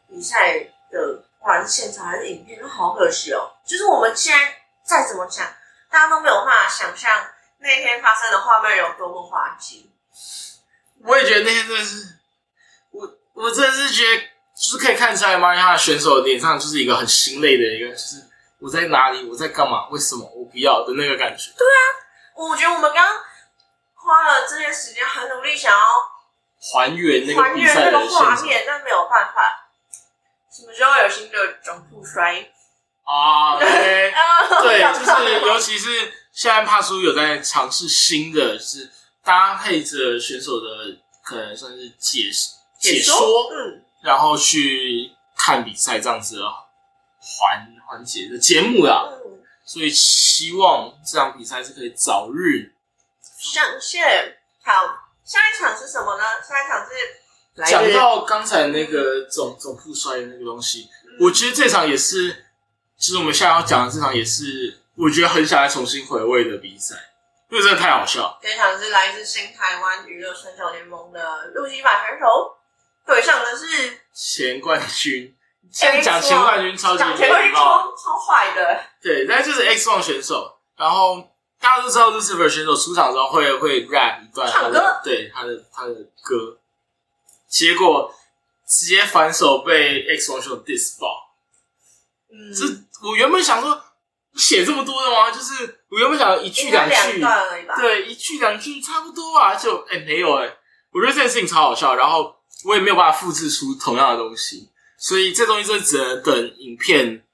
比赛的不管是现场还是影片，都好可惜哦。就是我们现在再怎么讲，大家都没有办法想象那天发生的画面有多么滑稽。我也觉得那天真的是，我我真的是觉得，就是可以看出来，马里亚选手脸上就是一个很心累的一个，就是我在哪里，我在干嘛，为什么我不要的那个感觉。对啊我觉得我们刚刚花了这些时间，很努力想要还原那个还原比赛的个画现面，但没有办法。什么时候有新的总铺摔？啊，对啊 对，就是尤其是现在帕叔有在尝试新的，就是搭配着选手的可能算是解解说，嗯，然后去看比赛这样子的环环节的节目啦。嗯，所以希望这场比赛是可以早日上线。好，下一场是什么呢？下一场是讲到刚才那个总总复衰的那个东西，嗯我觉得这场也是，就是我们现在要讲的这场也是我觉得很想来重新回味的比赛，因为真的太好笑。这场是来自新台湾娱乐选手联盟的路西法选手，对上的是前冠军。现在讲前冠军超级讲前冠军超超坏的，对，但就是 X One 选手，然后大家都知道 Lucifer 选手出场之后会会 rap 一段他的对他的他的歌，结果直接反手被 X One 选手 dis 爆。嗯，这我原本想说写这么多的吗？就是我原本想一句两句，对，一句两句差不多啊，就哎没有哎，我觉得这件事情超好笑，然后我也没有办法复制出同样的东西。所以这东西就只能等影片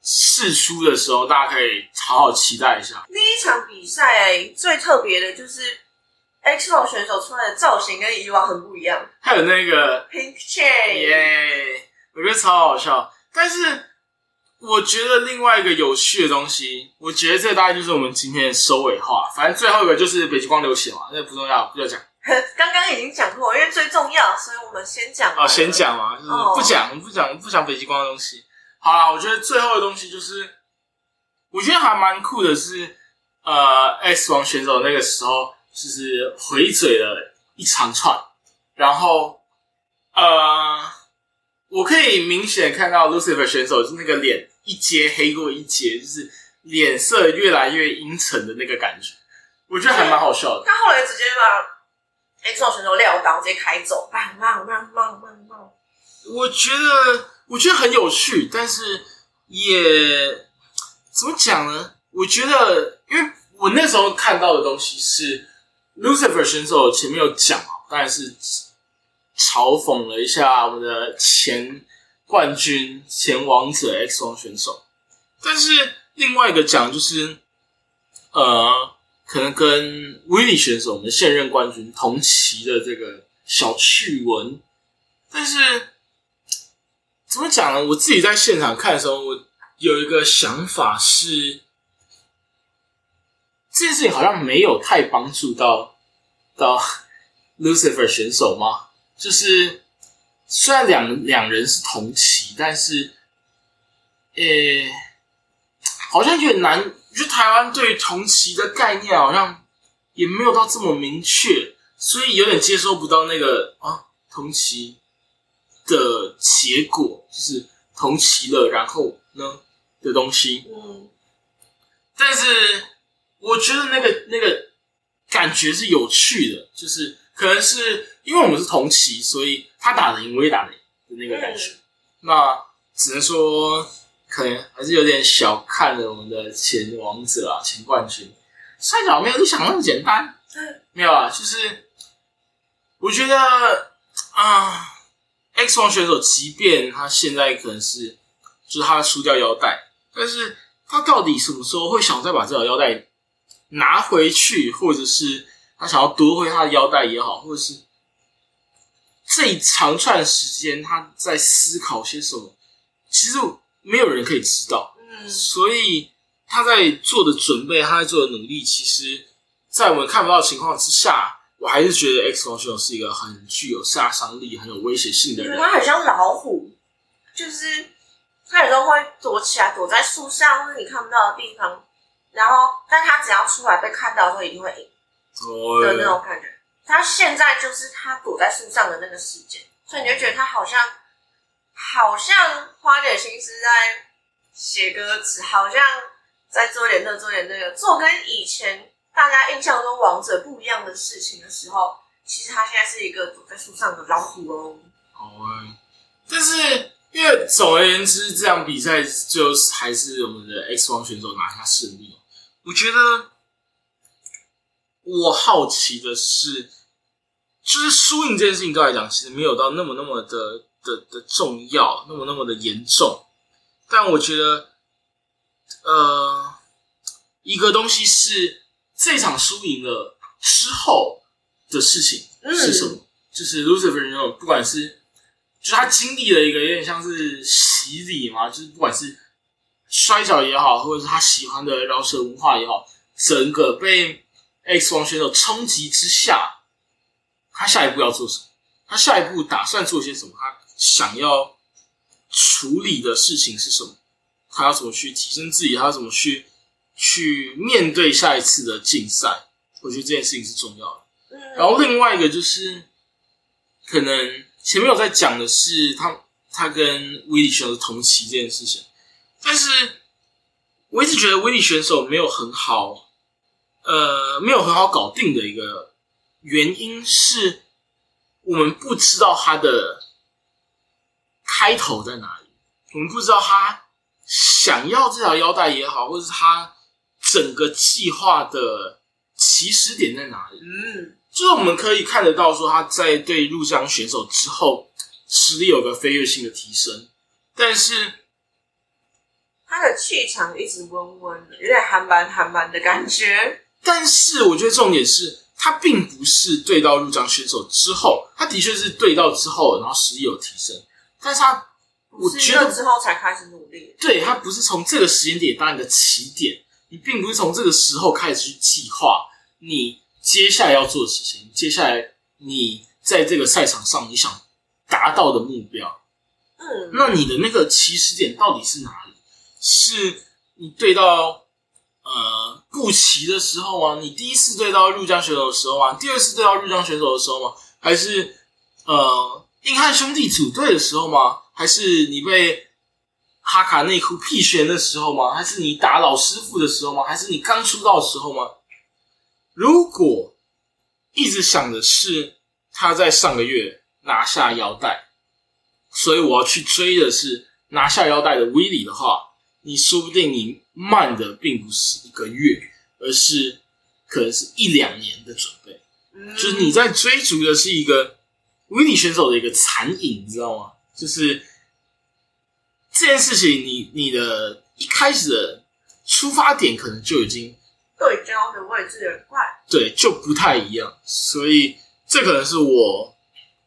试出的时候，大家可以好好期待一下。第一场比赛最特别的就是 X o 选手出来的造型跟以往很不一样，还有那个 Pink Chain，耶，我觉得超好笑。但是我觉得另外一个有趣的东西，我觉得这大概就是我们今天的收尾话。反正最后一个就是北极光流血嘛，那不重要，不要讲。刚刚已经讲过，因为最重要，所以我们先讲。哦，先讲嘛，就是不讲，不讲，不讲北极光的东西。好啦，我觉得最后的东西就是，我觉得还蛮酷的，是呃，X 王选手那个时候就是回嘴了一长串，然后呃，我可以明显看到 Lucifer 选手就那个脸一阶黑过一阶，就是脸色越来越阴沉的那个感觉，我觉得还蛮好笑的。他后来直接把。X 选手撂倒，直接开走，棒棒棒棒棒棒！我觉得，我觉得很有趣，但是也怎么讲呢？我觉得，因为我那时候看到的东西是 Lucifer 选手前面有讲当然是嘲讽了一下我们的前冠军、前王者 X 王选手，但是另外一个讲就是，呃。可能跟威利选手我们现任冠军同期的这个小趣闻，但是怎么讲呢？我自己在现场看的时候，我有一个想法是，这件事情好像没有太帮助到到 Lucifer 选手吗？就是虽然两两人是同期，但是，呃，好像有点难。我觉得台湾对同期的概念好像也没有到这么明确，所以有点接收不到那个啊同期的结果，就是同期了，然后呢的东西。嗯，但是我觉得那个那个感觉是有趣的，就是可能是因为我们是同期，所以他打的赢，我也打的赢的那个感觉。那只能说。可能还是有点小看了我们的前王者啊，前冠军。摔跤没有你想那么简单，没有啊，就是我觉得啊，X 王选手，即便他现在可能是就是他输掉腰带，但是他到底什么时候会想再把这条腰带拿回去，或者是他想要夺回他的腰带也好，或者是这一长串时间他在思考些什么，其实。没有人可以知道，嗯，所以他在做的准备，他在做的努力，其实，在我们看不到的情况之下，我还是觉得 X 光选手是一个很具有杀伤力、很有威胁性的人。他很像老虎，就是他有时候会躲起来，躲在树上或者你看不到的地方，然后，但他只要出来被看到的时候，一定会赢的那种感觉。他现在就是他躲在树上的那个时间，所以你就觉得他好像。好像花点心思在写歌词，好像在做点这做点那个，做跟以前大家印象中王者不一样的事情的时候，其实他现在是一个躲在树上的老虎哦。好啊，但是因为总而言之，这场比赛就还是我们的 X 王选手拿下胜利。我觉得我好奇的是，就是输赢这件事情，对来讲其实没有到那么那么的。的的重要，那么那么的严重，但我觉得，呃，一个东西是这场输赢了之后的事情是什么？就是 Lucifer 那种，不管是就他经历了一个有点像是洗礼嘛，就是不管是摔跤也好，或者是他喜欢的饶舌文化也好，整个被 X 王选手冲击之下，他下一步要做什么？他下一步打算做些什么？他想要处理的事情是什么？他要怎么去提升自己？他要怎么去去面对下一次的竞赛。我觉得这件事情是重要的。嗯，然后另外一个就是，可能前面有在讲的是他他跟威利选手同期这件事情，但是我一直觉得威利选手没有很好，呃，没有很好搞定的一个原因是，我们不知道他的开头在哪里，我们不知道他想要这条腰带也好，或者是他整个计划的起始点在哪里。嗯就是我们可以看得到，说他在对入江选手之后，实力有个飞跃性的提升，但是他的气场一直温温的，有点韩版韩版的感觉。但是我觉得重点是，他并不是对到入江选手之后，他的确是对到之后，然后实力有提升，但是他我是觉得之后才开始努力。对他不是从这个时间点当你的起点，你并不是从这个时候开始去计划你接下来要做的事情，接下来你在这个赛场上你想达到的目标。嗯，那你的那个起始点到底是哪里？是你对到呃布奇的时候啊？你第一次对到入江选手的时候啊？第二次对到入江选手的时候吗？还是呃硬汉兄弟组队的时候吗？还是你被哈卡内库屁旋的时候吗？还是你打老师傅的时候吗？还是你刚出道的时候吗？如果一直想的是他在上个月拿下腰带，所以我要去追的是拿下腰带的威力的话，你说不定你慢的并不是一个月，而是可能是一两年的准备。嗯就是你在追逐的是一个威力选手的一个残影，你知道吗？就是这件事情你，你的一开始的出发点可能就已经对焦的位置很快。对就不太一样，所以这可能是我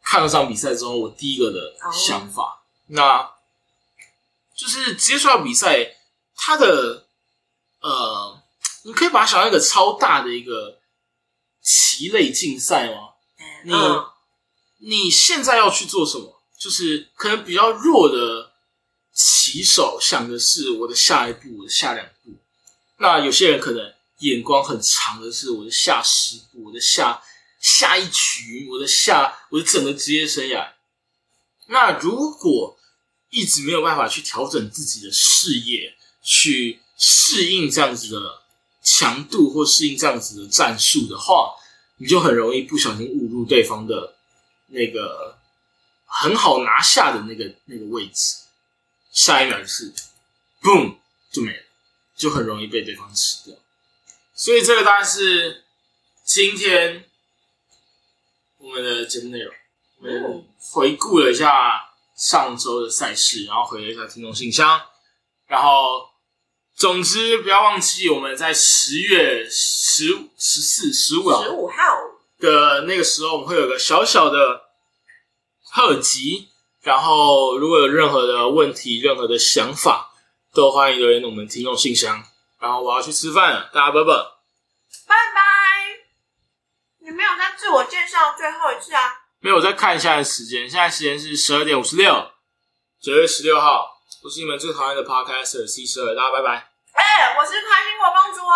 看了这场比赛之后我第一个的想法。那就是直接说到比赛，它的呃，你可以把它想象一个超大的一个棋类竞赛吗？你、嗯你现在要去做什么？就是可能比较弱的棋手想的是我的下一步，我的下两步。那有些人可能眼光很长的是我的下十步，我的下下一局，我的下我的整个职业生涯。那如果一直没有办法去调整自己的视野，去适应这样子的强度或适应这样子的战术的话，你就很容易不小心误入对方的那个很好拿下的那个那个位置，下一秒就是 boom 就没了，就很容易被对方吃掉。所以这个当然是今天我们的节目内容。我们嗯回顾了一下上周的赛事，然后回了一下听众信箱，然后总之不要忘记我们在十月十五、十四、十五啊十五号，的那个时候，我们会有个小小的特辑。然后，如果有任何的问题、任何的想法，都欢迎留言我们听众信箱。然后我要去吃饭了，大家拜拜。拜拜。你没有在自我介绍最后一次啊？没有，我再看一下时间，现在时间是十二点五十六，九月十六号。我是你们最讨厌的 Podcaster C 十二，大家拜拜。哎、我是开心果公主哦。